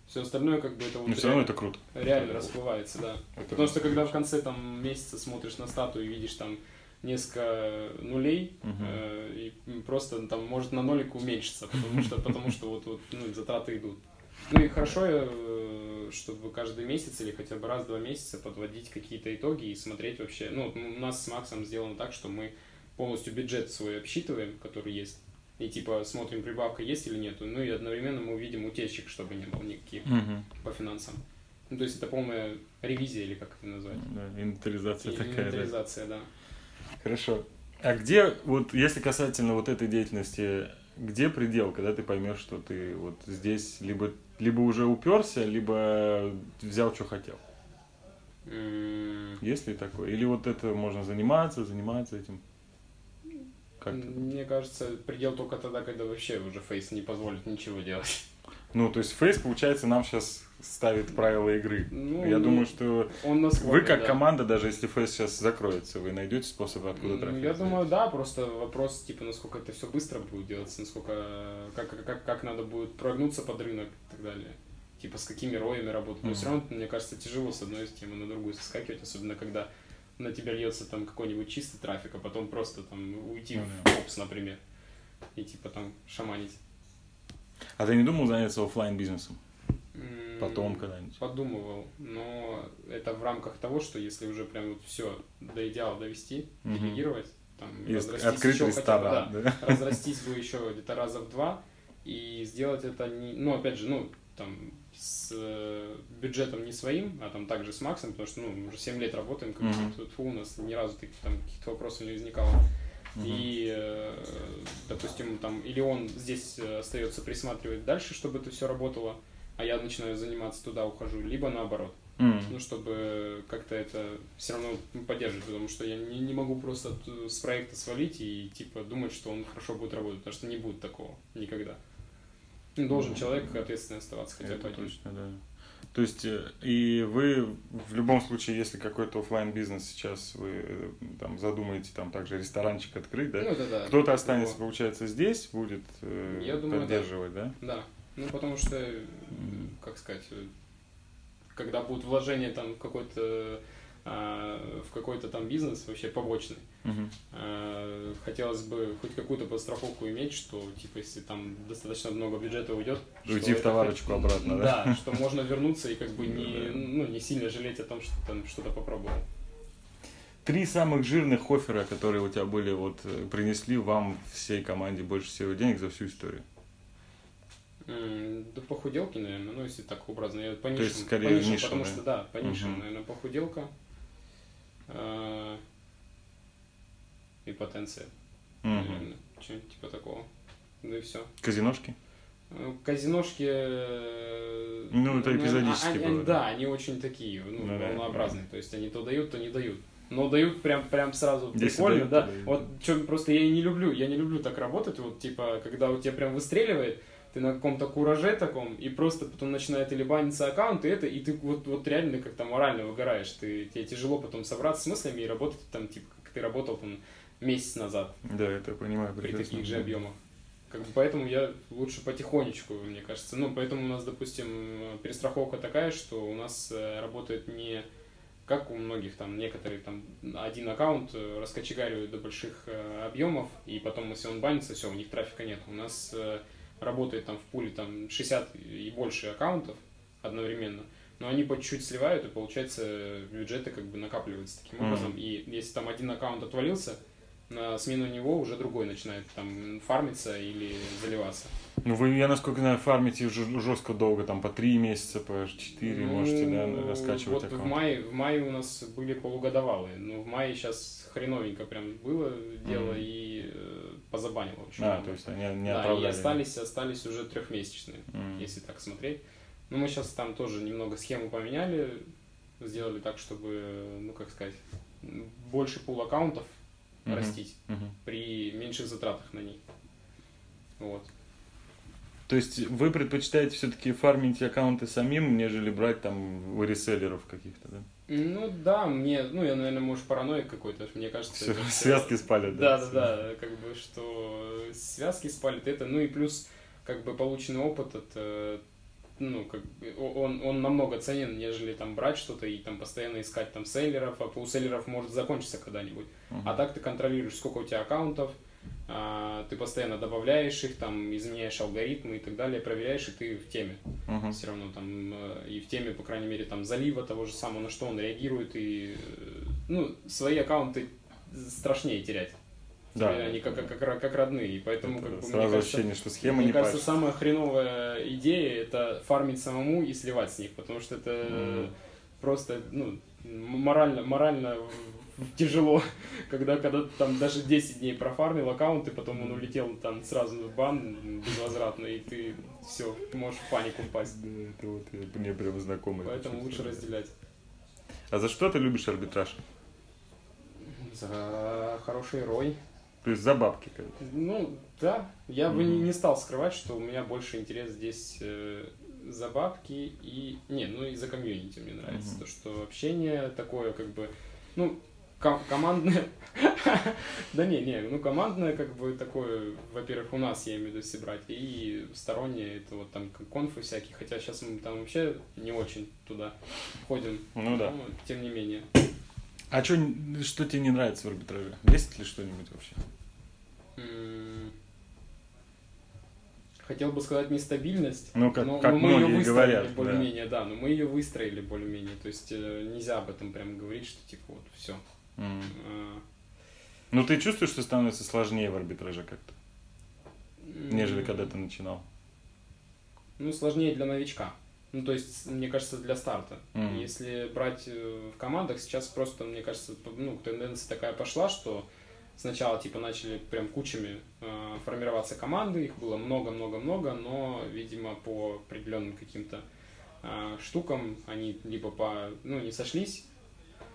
Все остальное, как бы, это вот Но все равно это круто. реально расплывается, да. Это Потому что когда в конце там месяца смотришь на статую и видишь там несколько нулей, Мгм. э, и просто там может на нолик уменьшиться, потому что, потому что вот, вот ну, затраты идут. Ну и хорошо, э, чтобы каждый месяц или хотя бы раз в два месяца подводить какие-то итоги и смотреть вообще. Ну, у нас с Максом сделано так, что мы полностью бюджет свой обсчитываем, который есть, и типа смотрим, прибавка есть или нету. Ну и одновременно мы увидим утечек, чтобы не было никаких Мгм. по финансам. Ну, то есть это полная ревизия, или как это назвать? Да, инвентаризация такая, да. Инвентаризация, да. Хорошо. А где, вот если касательно вот этой деятельности, где предел, когда ты поймешь, что ты вот здесь либо, либо уже уперся, либо взял, что хотел? М, Есть ли такое? Или вот это можно заниматься, заниматься этим? Как? Мне кажется, предел только тогда, когда вообще уже фейс не позволит ничего делать. Ну, то есть Фейс, получается, нам сейчас ставит правила игры. Ну, Я ну, думаю, что Он нас вы как да. команда, даже если Фейс сейчас закроется, вы найдете способ откуда Ну, трафик Я взять. думаю, да, просто вопрос, типа, насколько это все быстро будет делаться, насколько, как, как, как, надо будет прогнуться под рынок и так далее. Типа, с какими роями работать. Но Мгм. все равно, мне кажется, тяжело с одной темы на другую соскакивать, особенно когда на тебя льется там какой-нибудь чистый трафик, а потом просто там уйти Ну в да. попс, например, и типа там шаманить. А ты не думал заняться оффлайн бизнесом потом когда-нибудь? Подумывал, но это в рамках того, что если уже прям вот все до идеала довести, Мгм. делегировать, там, И разрастись еще хотя бы, ресторан, да, да? разрастись бы еще где-то раза в два и сделать это не, ну опять же, ну там с э, бюджетом не своим, а там также с Максом, потому что ну мы уже 7 лет работаем, как бы тут у нас ни разу таких там каких-то вопросов не возникало. Мгм. И, э, допустим, там, или он здесь э, остается присматривать дальше, чтобы это все работало, а я начинаю заниматься туда, ухожу, либо наоборот. М. Ну, чтобы как-то это все равно поддерживать, потому что я не, не могу просто с проекта свалить и, типа, думать, что он хорошо будет работать, потому что не будет такого никогда. Ну, Должен человек ответственный оставаться хотя бы точно, да. То есть, э, и вы в любом случае, если какой-то оффлайн бизнес сейчас вы э, там задумаете там также ресторанчик открыть, да? Ну, это да. Кто-то останется, такого. получается, здесь, будет э, Я думаю, да. поддерживать, да? Да. Ну, потому что, как сказать, э, когда будут вложения там какой-то а, в какой-то там бизнес вообще побочный, а, хотелось бы хоть какую-то подстраховку иметь, что типа если там достаточно много бюджета уйдет, Уйти в товарочку хоть- обратно, да? Да, что можно вернуться и как бы не, ну, не сильно жалеть о том, что там что-то попробовал. Три самых жирных оффера, которые у тебя были, вот э, принесли вам всей команде больше всего денег за всю историю. М, Да похуделки, наверное, ну если так образно. Я по есть, нишам, скорее, по нишам, ниша, потому да? что да, по нишам, Мгм. наверное, похуделка а, и потенция, Мгм. наверное, что-нибудь типа такого. ну и все. Казиношки? Казиношки... э, Ну, это эпизодически они- было, они- да. Да, они очень такие, ну, Ну да, волнообразные. То есть они то дают, то не дают. Но дают прям, прям сразу Если прикольно, дают, да. дают. Вот что просто я и не люблю, я не люблю так работать, вот типа, когда у тебя прям выстреливает, ты на каком-то кураже таком, и просто потом начинает или баниться аккаунт, и это, и ты вот, вот реально как-то морально выгораешь. Ты, тебе тяжело потом собраться с мыслями и работать там, типа, как ты работал там месяц назад Да, это понимаю при таких же объемах. Как бы поэтому я лучше потихонечку, мне кажется. Ну, поэтому у нас, допустим, перестраховка такая, что у нас э, работает не как у многих там, некоторые там один аккаунт э, раскочегаривают до больших э, объемов, и потом, если он банится, все, у них трафика нет. У нас э, работает там в пуле там 60 и больше аккаунтов одновременно, но они по чуть-чуть сливают, и получается бюджеты как бы накапливаются таким Мгм. образом. И если там один аккаунт отвалился, на смену него уже другой начинает там фармиться или заливаться. Ну, вы, я насколько знаю, фармите жестко долго, там по 3 месяца, по 4 Ну, можете, да, раскачивать вот в мае, в мае у нас были полугодовалые, но в мае сейчас хреновенько прям было дело Мгм. и э, позабанило очень А, то есть они не да, и остались, остались уже трехмесячные, М. если так смотреть. Но мы сейчас там тоже немного схему поменяли, сделали так, чтобы, ну как сказать, больше пул аккаунтов Мгм. растить Мгм. при меньших затратах на них. Вот. То есть вы предпочитаете все-таки фармить аккаунты самим, нежели брать там у реселлеров каких-то, да? Ну да, мне, ну я, наверное, может, параноик какой-то, мне кажется. Всё, это связки спалят, Да, да? да, да, как бы, что связки спалит это, ну и плюс, как бы, полученный опыт, это, ну, как бы, он, он намного ценен, нежели там брать что-то и там постоянно искать там селлеров, а у селлеров может закончиться когда-нибудь. Мгм. А так ты контролируешь, сколько у тебя аккаунтов, ты постоянно добавляешь их, там, изменяешь алгоритмы и так далее, проверяешь, и ты в теме Мгм. все равно там э, и в теме, по крайней мере, там залива того же самого, на что он реагирует, и э, ну, свои аккаунты страшнее терять. Да. Они как, как, как, родные, и поэтому, как бы, Сразу мне кажется, ощущение, что схема мне не кажется, пашет. самая хреновая идея это фармить самому и сливать с них, потому что это Мгм. просто, ну, морально, морально тяжело, [LAUGHS] когда, когда ты там даже 10 дней профармил аккаунт, и потом он улетел там сразу в бан безвозвратно, и ты все, можешь в панику упасть. Да, это вот я- мне прям знакомо. это Поэтому лучше разделять. А за что ты любишь арбитраж? За хороший рой. То есть за бабки, как. Ну, да. Я бы не, стал скрывать, что у меня больше интерес здесь э, за бабки и... Не, ну и за комьюнити мне нравится. Мгм. То, что общение такое, как бы... Ну, ком- командное... [LAUGHS] Да не, не, ну командное, как бы такое, во-первых, у нас, я имею в виду, если брать, и стороннее, это вот там конфы всякие, хотя сейчас мы там вообще не очень туда ходим, Ну да. но тем не менее. А чё, что тебе не нравится в арбитраже? Есть ли что-нибудь вообще? М, Хотел бы сказать нестабильность. Ну, как- но, как но мы ее выстроили говорят, да. более-менее, да. но мы ее выстроили более-менее. То есть э, нельзя об этом прям говорить, что типа вот все. М. Ну, ты чувствуешь, что становится сложнее в арбитраже как-то, нежели когда ты начинал? Ну, сложнее для новичка. Ну, то есть, мне кажется, для старта. Мгм. Если брать э, в командах, сейчас просто, мне кажется, ну, тенденция такая пошла, что сначала, типа, начали прям кучами э, формироваться команды, их было много-много-много, но, видимо, по определенным каким-то э, штукам они либо по, ну, не сошлись,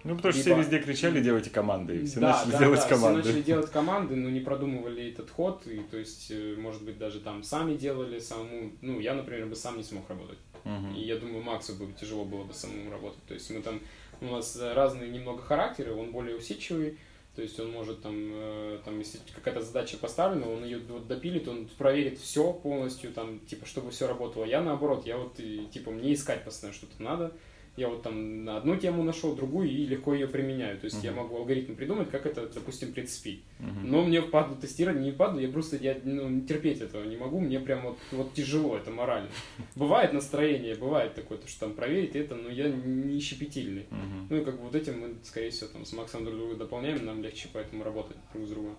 Ну, потому что Либо- все везде кричали, делайте команды, и все да, начали да, делать да, команды. Все начали делать команды, но не продумывали этот ход, и то есть, э, может быть, даже там сами делали самому. Ну, я, например, бы сам не смог работать. Мгм. И я думаю, Максу бы тяжело было бы самому работать. То есть мы там, у нас разные немного характеры, он более усидчивый, то есть он может там, э, там если какая-то задача поставлена, он ее вот допилит, он проверит все полностью, там, типа, чтобы все работало. Я наоборот, я вот, и, типа, мне искать постоянно что-то надо, я вот там на одну тему нашел, другую, и легко ее применяю. То есть я Мгм. могу алгоритм придумать, как это, допустим, прицепить. Мгм. Но мне впадло тестировать, не впадло, я просто я, ну, терпеть этого не могу, мне прям вот, вот тяжело, это морально. [LAUGHS] Бывает настроение, бывает такое, то, что там проверить это, но я не щепетильный. Мгм. Ну и как бы вот этим мы, скорее всего, там с Максом друг друга дополняем, нам легче поэтому работать друг с другом.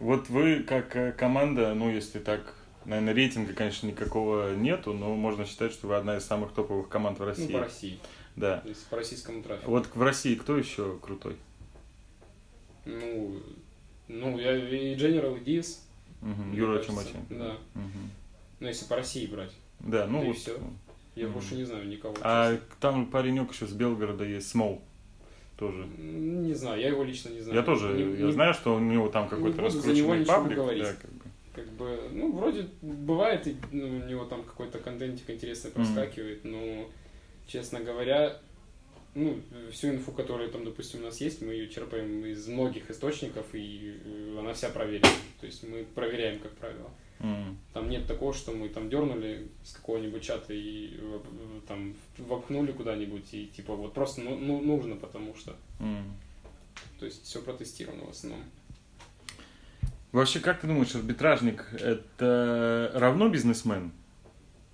Вот вы как э, команда, ну, если так, наверное, рейтинга, конечно, никакого нету, но можно считать, что вы одна из самых топовых команд в России. Ну, по России, Да. то есть по российскому трафику. Вот в России кто еще крутой? Ну, ну, я и General, и Diz, мне Юра. Чумаченко. Да. Мгм. Ну, если по России брать. Да, ну Да и вот. всё. Я Мгм. больше не знаю никого. А честно. там паренек еще с Белгорода есть, Смол. Тоже. Не знаю, я его лично не знаю. Я тоже, Не- я не- знаю, что у него там какой-то буду за него раскрученный паблик. Да, как. Как бы, ну, вроде бывает, и, ну, у него там какой-то контентик интересный проскакивает, но, честно говоря, ну, всю инфу, которая там, допустим, у нас есть, мы ее черпаем из многих источников, и э, она вся проверена. То есть мы проверяем, как правило. М. Там нет такого, что мы там дернули с какого-нибудь чата и э, там вопхнули куда-нибудь, и типа вот просто ну, ну, нужно, потому что. М. То есть все протестировано в основном. Вообще, как ты думаешь, арбитражник это равно бизнесмен?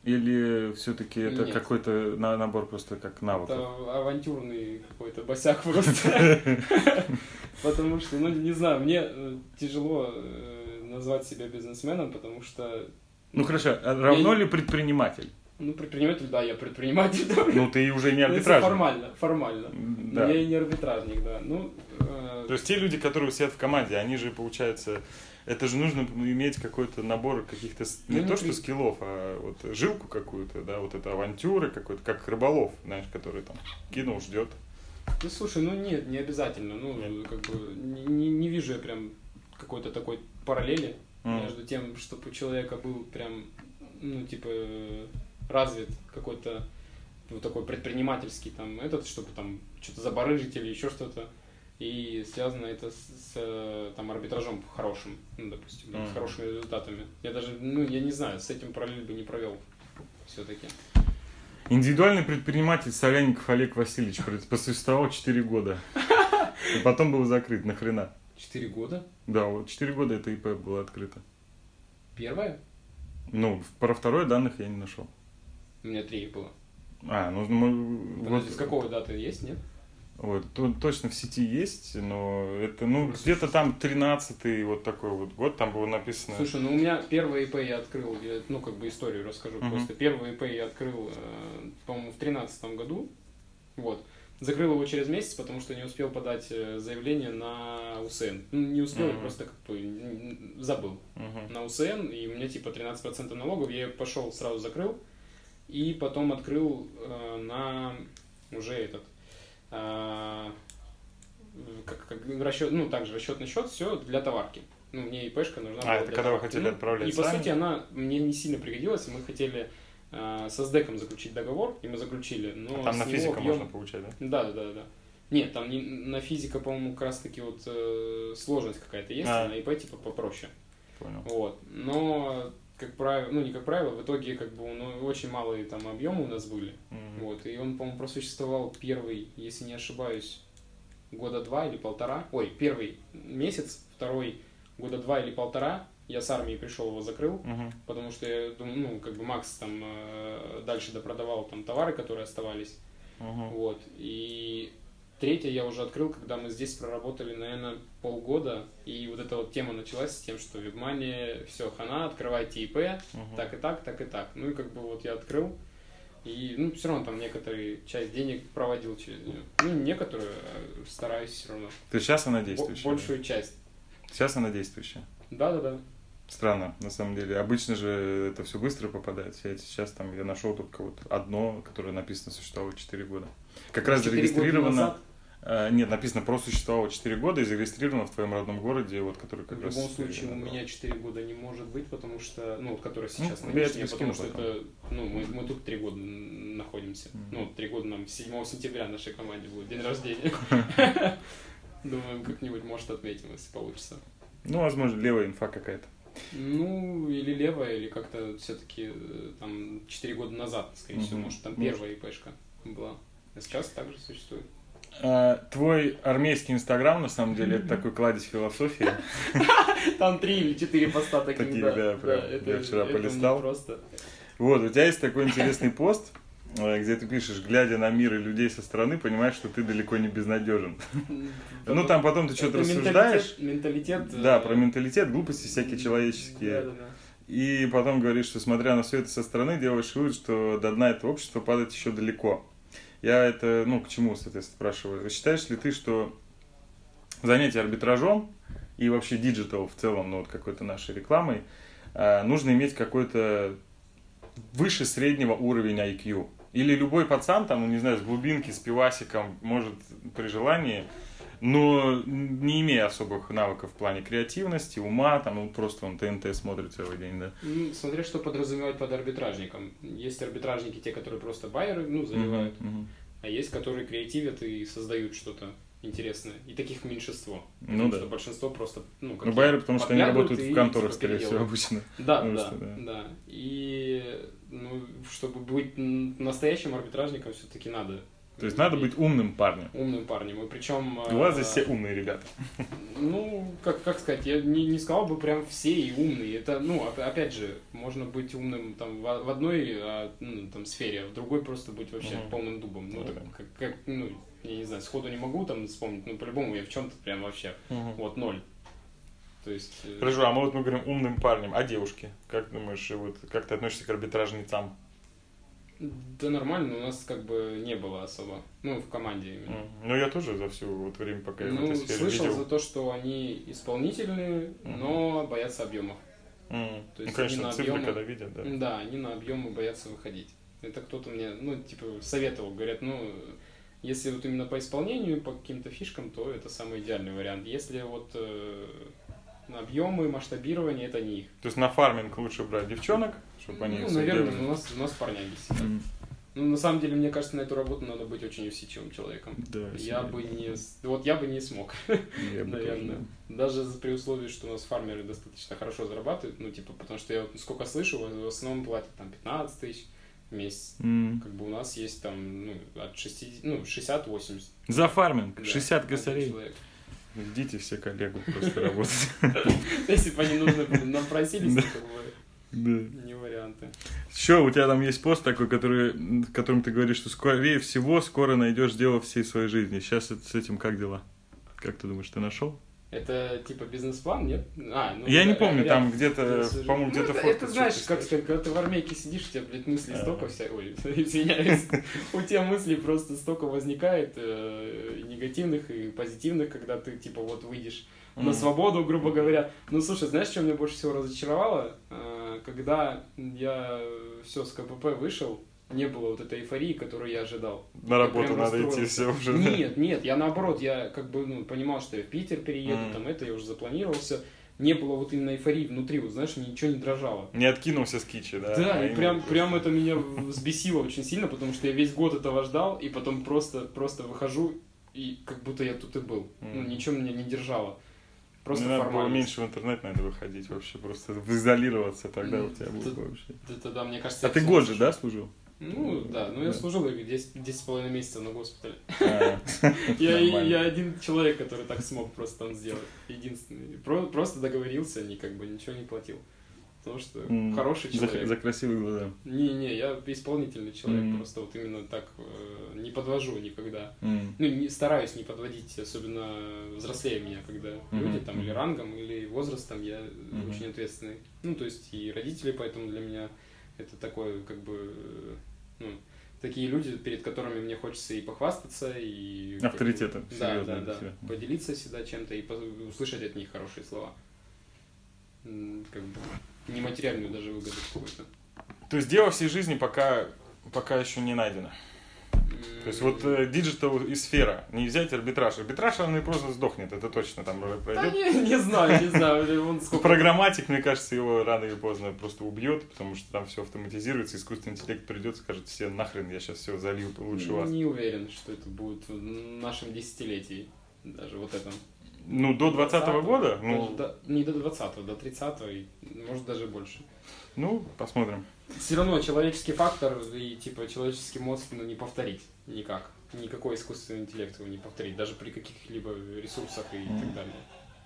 Или все-таки это Нет. какой-то на- набор просто как навыков? Это авантюрный какой-то босяк [LAUGHS] просто. Потому что, ну, не знаю, мне э, тяжело э, назвать себя бизнесменом, потому что, Ну хорошо, а равно ли предприниматель? ну, предприниматель, да, я предприниматель. да. Ну ты уже не Ну, арбитражник. Формально, формально. Но Да. я и не арбитражник, да. Ну, э, То есть те люди, которые сидят в команде, они же, получается, это же нужно иметь какой-то набор каких-то, не Ну, то что скиллов, а вот жилку какую-то, да, вот это авантюры какой-то, как рыболов, знаешь, который там кинул, ждет. Ну слушай, ну нет, не обязательно. Ну, Нет. как бы не, не- вижу я прям какой-то такой параллели М. между тем, чтобы у человека был прям, ну, типа, развит какой-то вот такой предпринимательский там этот, чтобы там что-то забарыжить или еще что-то. И связано это с, с, э, там арбитражом хорошим, ну, допустим, да, с хорошими результатами. Я даже, ну, я не знаю, с этим параллель бы не провел все-таки. Индивидуальный предприниматель Соляников Олег Васильевич просуществовал 4 года. И потом был закрыт. Нахрена? Четыре года? Да, вот 4 года это ИП было открыто. Первое? Ну, про второе данных я не нашел. У меня три было. А, ну, мы, Подожди, с какого даты есть, нет? Вот, то- точно в сети есть, но это, ну, где-то там 13 вот такой вот год, там было написано... Слушай, ну у меня первый ИП я открыл, я, ну как бы историю расскажу Мгм. просто. Первый ИП я открыл, э, по-моему, в тринадцатом году, вот. Закрыл его через месяц, потому что не успел подать э, заявление на УСН. Ну, не успел, Мгм. просто как бы забыл Мгм. на УСН, и у меня типа 13% налогов, я пошел сразу закрыл, и потом открыл э, на уже этот, как, как расчет, ну также расчетный счет, все для товарки. Ну, мне ИПшка нужна А, была это для когда вы товарки. хотели Ну, отправлять И по сами? сути она мне не сильно пригодилась, мы хотели э, со СДЭКом заключить договор, и мы заключили, но А там на физика объем- можно получать, да? да, да, да, да. Нет, там не, на физика, по-моему, как раз таки вот э, сложность какая-то есть, А. а на ИП типа попроще. Понял. Вот. Но, как правило, ну не как правило, в итоге как бы ну, очень малые там объемы у нас были. Мгм. Вот. И он, по-моему, просуществовал первый, если не ошибаюсь, года два или полтора. Ой, первый месяц, второй года два или полтора. Я с армии пришел, его закрыл, Мгм. потому что я думаю, ну, как бы Макс там э, дальше допродавал там товары, которые оставались. Мгм. Вот. И третье я уже открыл, когда мы здесь проработали, наверное, полгода. И вот эта вот тема началась с тем, что вебмания, все, хана, открывайте ИП, Мгм. так и так, так и так. Ну и как бы вот я открыл. И, ну, все равно там некоторые часть денег проводил через нее. Ну, не некоторую, а стараюсь все равно. То есть сейчас она действующая? да? большую часть. Сейчас она действующая. Да-да-да. Странно, на самом деле. Обычно же это все быстро попадает. Я сейчас там я нашел только вот одно, которое написано существовало 4 года. Как раз зарегистрировано. Э, нет, написано про существовало 4 года и зарегистрировано в твоем родном городе, вот который как в раз. любом я случае, у меня 4 года не может быть, потому что, ну, вот который сейчас Ну, нынешний, потому что потом. это, ну, мы, мы тут 3 года находимся. Мгм. Ну, 3 года нам 7 сентября нашей команде будет день рождения. [LAUGHS] Думаем, как-нибудь, может, отметим, если получится. Ну, возможно, левая инфа какая-то. Ну, или левая, или как-то все-таки там 4 года назад, скорее всего, может, там первая ИПшка была. А сейчас также существует. А, твой армейский инстаграм, на самом деле, это такой кладезь философии. [LAUGHS] Там 3 или 4 поста таких, Таких, да. да, прям. Я вчера это полистал. просто... Вот, у тебя есть такой интересный пост, э, где ты пишешь, глядя на мир и людей со стороны, понимаешь, что ты далеко не безнадежен. [LAUGHS] Ну, там потом ты что-то Это рассуждаешь. Менталитет. менталитет Да, э, про менталитет, глупости всякие человеческие. И потом говоришь, что смотря на все это со стороны, делаешь вывод, что до дна этого общества падать еще далеко. Я это, ну, к чему, соответственно, спрашиваю. Считаешь ли ты, что занятие арбитражом и вообще digital в целом, ну вот какой-то нашей рекламой, э, нужно иметь какой-то выше среднего уровень IQ. Или любой пацан, там, ну не знаю, с глубинки, с пивасиком, может при желании, но не имея особых навыков в плане креативности, ума, там, ну просто он ТНТ смотрит целый день, да. Ну, смотря что подразумевать под арбитражником. Есть арбитражники, те, которые просто байеры, ну, заливают, мгм. а есть, которые креативят и создают что-то интересное. И таких меньшинство. Ну да. что большинство просто, ну, как Ну, байеры, потому что они работают в конторах, типа, скорее всего, обычно. [LAUGHS] Да, да, что, да. да. И ну, чтобы быть настоящим арбитражником, все-таки надо. То есть надо быть умным парнем. умным парнем. И причем... У вас здесь все умные ребята. Ну, как, как сказать, я не, не сказал бы прям все и умные. Это, ну, оп- опять же, можно быть умным там в, в одной а, ну, там, сфере, а в другой просто быть вообще Мгм. полным дубом. Ну, так как, как, ну, я не знаю, сходу не могу там вспомнить, но по-любому я в чем-то прям вообще, вот, ноль. То есть... э, Хорошо, а мы вот мы говорим умным парнем, а девушки? Как думаешь, вот как ты относишься к арбитражницам? Да нормально, у нас как бы не было особо. Ну, в команде именно. Ну, я тоже за все вот время, пока я в Ну, этой сфере слышал видел. за то, что они исполнительные, Мгм. но боятся объемов. М, то Ну, есть конечно, они на цифры, объемы- когда видят, да. Да, они на объемы боятся выходить. Это кто-то мне, ну, типа, советовал, говорят, ну, если вот именно по исполнению, по каким-то фишкам, то это самый идеальный вариант. Если вот э, объемы, масштабирование, это не их. То есть на фарминг лучше брать девчонок, чтобы они ну, наверное, делали. у нас, у нас парняги сидят. М, Ну, на самом деле, мне кажется, на эту работу надо быть очень усидчивым человеком. Да, Я бы не... Вот я бы не смог. [LAUGHS] Я бы наверное. тоже, Даже при условии, что у нас фармеры достаточно хорошо зарабатывают, ну, типа, потому что я вот сколько слышу, в основном платят там 15 тысяч в месяц. М. Как бы у нас есть там, ну, от 60, ну, 60-80. За фарминг, Да, 60 один косарей. человек. Ждите все коллегу просто [LAUGHS] работать. Если бы они нужны были, нам просились, то Да. не варианты. Еще у тебя там есть пост такой, который, в котором ты говоришь, что скорее всего скоро найдешь дело всей своей жизни. Сейчас с этим как дела? Как ты думаешь, ты нашел? Это типа бизнес-план, нет? А, ну, Я не да, помню, ряд- там где-то, Ну, по-моему, где-то это, фотка. это знаешь, как сказать, когда ты в армейке сидишь, у тебя, блядь, мыслей Ага. столько вся... Ой, [LAUGHS] извиняюсь. У тебя мыслей просто столько возникает, э, и негативных, и позитивных, когда ты, типа, вот выйдешь на свободу, грубо говоря. Ну, слушай, знаешь, что меня больше всего разочаровало? Э, Когда я все с КПП вышел, не было вот этой эйфории, которую я ожидал. На работу надо идти все уже. Нет, нет, я наоборот, я как бы ну, понимал, что я в Питер перееду, Мгм. там это, я уже запланировался. Не было вот именно эйфории внутри, вот знаешь, ничего не дрожало. Не откинулся с кичи, да? Да, а и прям, просто- прям это меня взбесило очень сильно, потому что я весь год этого ждал, и потом просто, просто выхожу, и как будто я тут и был. Ну, Мгм. ничего меня не держало. Просто Не надо было меньше в интернет надо выходить вообще, просто изолироваться тогда Ну, у тебя бы вообще. Это, да, мне кажется... А ты год же, да, служил? Ну, да, ну я служил и 10, 10 с половиной месяцев на госпитале. А, [LAUGHS] Я, я один человек, который так смог просто там сделать. Единственный. Про- просто договорился, ни, как бы ничего не платил. Потому что хороший За, человек. за красивые глаза. Не-не, я исполнительный человек, просто вот именно так э, не подвожу никогда. Ну, не, стараюсь не подводить, особенно взрослее меня, когда люди там или рангом, или возрастом, я очень ответственный. Ну, то есть и родители, поэтому для меня это такое, как бы, ну, такие люди, перед которыми мне хочется и похвастаться, и... Авторитетом, Да, серьезно да, да. тебя. Поделиться всегда чем-то и услышать от них хорошие слова. Как бы нематериальную даже выгоду какую-то. То есть дело всей жизни пока, пока еще не найдено. То есть вот э, digital и сфера, не взять арбитраж. Арбитраж рано или поздно сдохнет, это точно там Да пройдет. не, не знаю, не знаю. Он сколько... Programmatic, мне кажется, его рано или поздно просто убьет, потому что там все автоматизируется, искусственный интеллект придет, скажет, все нахрен, я сейчас все залью лучше вас. Не уверен, что это будет в нашем десятилетии. Даже вот этом. Ну, до 20 года? Ну, до- не до 20 до 30 и может даже больше. Ну, посмотрим. Все равно человеческий фактор и типа человеческий мозг ну, не повторить никак. Никакой искусственный интеллект его не повторить, даже при каких-либо ресурсах и Мгм. так далее.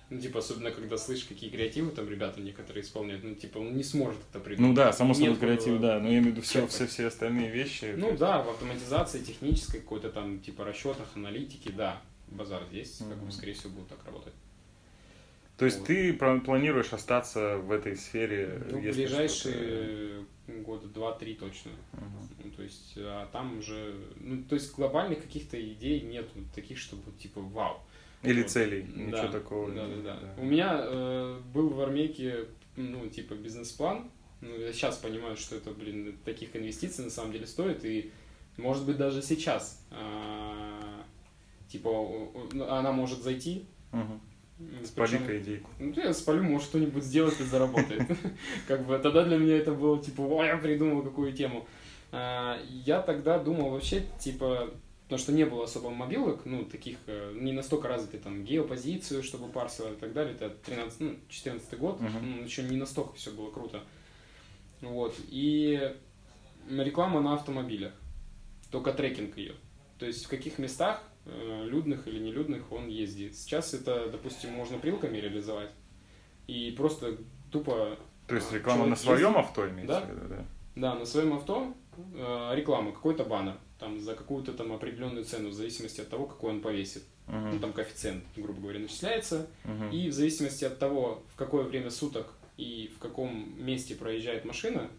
Ну, типа, особенно когда слышишь, какие креативы там ребята некоторые исполняют, ну, типа, он не сможет это придумать. Ну да, само собой креатив, да, но я имею в виду все, все, все остальные вещи. Ну есть- да, в автоматизации технической, какой-то там, типа, расчетах, аналитики, да, базар здесь, как бы, скорее всего, будет так работать. То есть Вот. ты пла- планируешь остаться в этой сфере? Ну, если ближайшие года два-три точно. Мгм. Ну, то есть, а там уже, ну, то есть глобальных каких-то идей нет таких, чтобы, типа, вау. Или Вот. целей, ничего Да, такого. Да, да, да. Да. У меня э, был в армейке, ну, типа, бизнес-план. Ну, я сейчас понимаю, что это, блин, таких инвестиций на самом деле стоит. И, может быть, даже сейчас, а, типа, у- у- она может зайти. Мгм. Причем- Спали-ка идейку. Ну, я спалю, может, кто-нибудь сделает и заработает. [LAUGHS] Как бы тогда для меня это было, типа, о, я придумал какую тему. А, Я тогда думал вообще, типа, потому что не было особо мобилок, ну, таких, э, не настолько развитой там геопозицию, чтобы парсила и так далее. Это 13, ну, 14 год, ну, еще не настолько все было круто. Вот. И реклама на автомобилях. Только трекинг ее. То есть в каких местах, людных или нелюдных, он ездит. Сейчас это, допустим, можно прилками реализовать. И просто тупо, То есть А, реклама на своем ездит? авто имеется Да. в виду, да? да, на своем авто э, реклама, какой-то баннер, там за какую-то там определенную цену, в зависимости от того, какой он повесит. Ну, Мгм. там коэффициент, грубо говоря, начисляется. Мгм. И в зависимости от того, в какое время суток и в каком месте проезжает машина,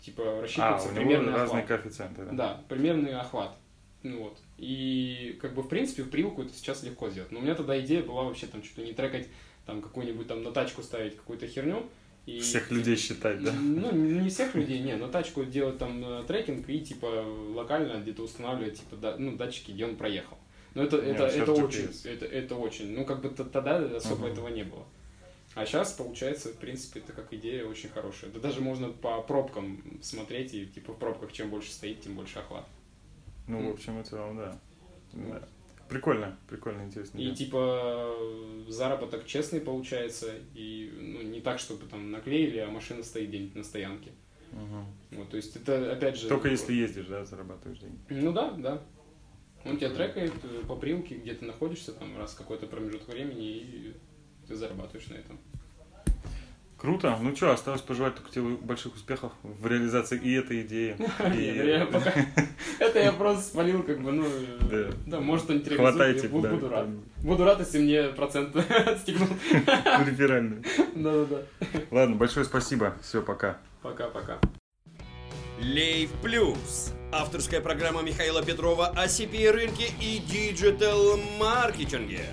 типа А, рассчитывается у него примерный разные охват. коэффициенты, да? Да, примерный охват. Ну вот. И как бы в принципе в прилку это сейчас легко сделать. Но у меня тогда идея была вообще там что-то не трекать, там какую-нибудь там на тачку ставить какую-то херню. И, Всех людей считать, да? Ну, не всех людей, не, на тачку делать там э, трекинг и типа локально где-то устанавливать типа да- ну, датчики, где он проехал. Но это, Не, это, это очень, это, это очень, ну как бы тогда особо Мгм. этого не было. А сейчас, получается, в принципе, это как идея очень хорошая. Да даже можно по пробкам смотреть, и типа в пробках чем больше стоит, тем больше охват. Ну, в общем и целом, да. Да. Прикольно, прикольно, интересно. И да. типа заработок честный получается, и ну, не так, чтобы там наклеили, а машина стоит где-нибудь на стоянке. Мгм. Вот, то есть это опять же... Только если ездишь, да, зарабатываешь деньги. Ну да, да. Он тебя трекает э, по прилке, где ты находишься, там раз какой-то промежуток времени, и ты зарабатываешь на этом. Круто. Ну что, осталось пожелать только тебе больших успехов в реализации и этой идеи. [LAUGHS] [LAUGHS] пока- Это я просто спалил, как бы, ну, Да. да, может он Хватайте, буду, да, буду рад. Буду рад, если мне процент [LAUGHS] отстегнут. реферальную. Да-да-да. Ладно, большое спасибо. Все, пока. Пока-пока. Лейв Плюс. Авторская программа Михаила Петрова о CPI рынке и диджитал-маркетинге.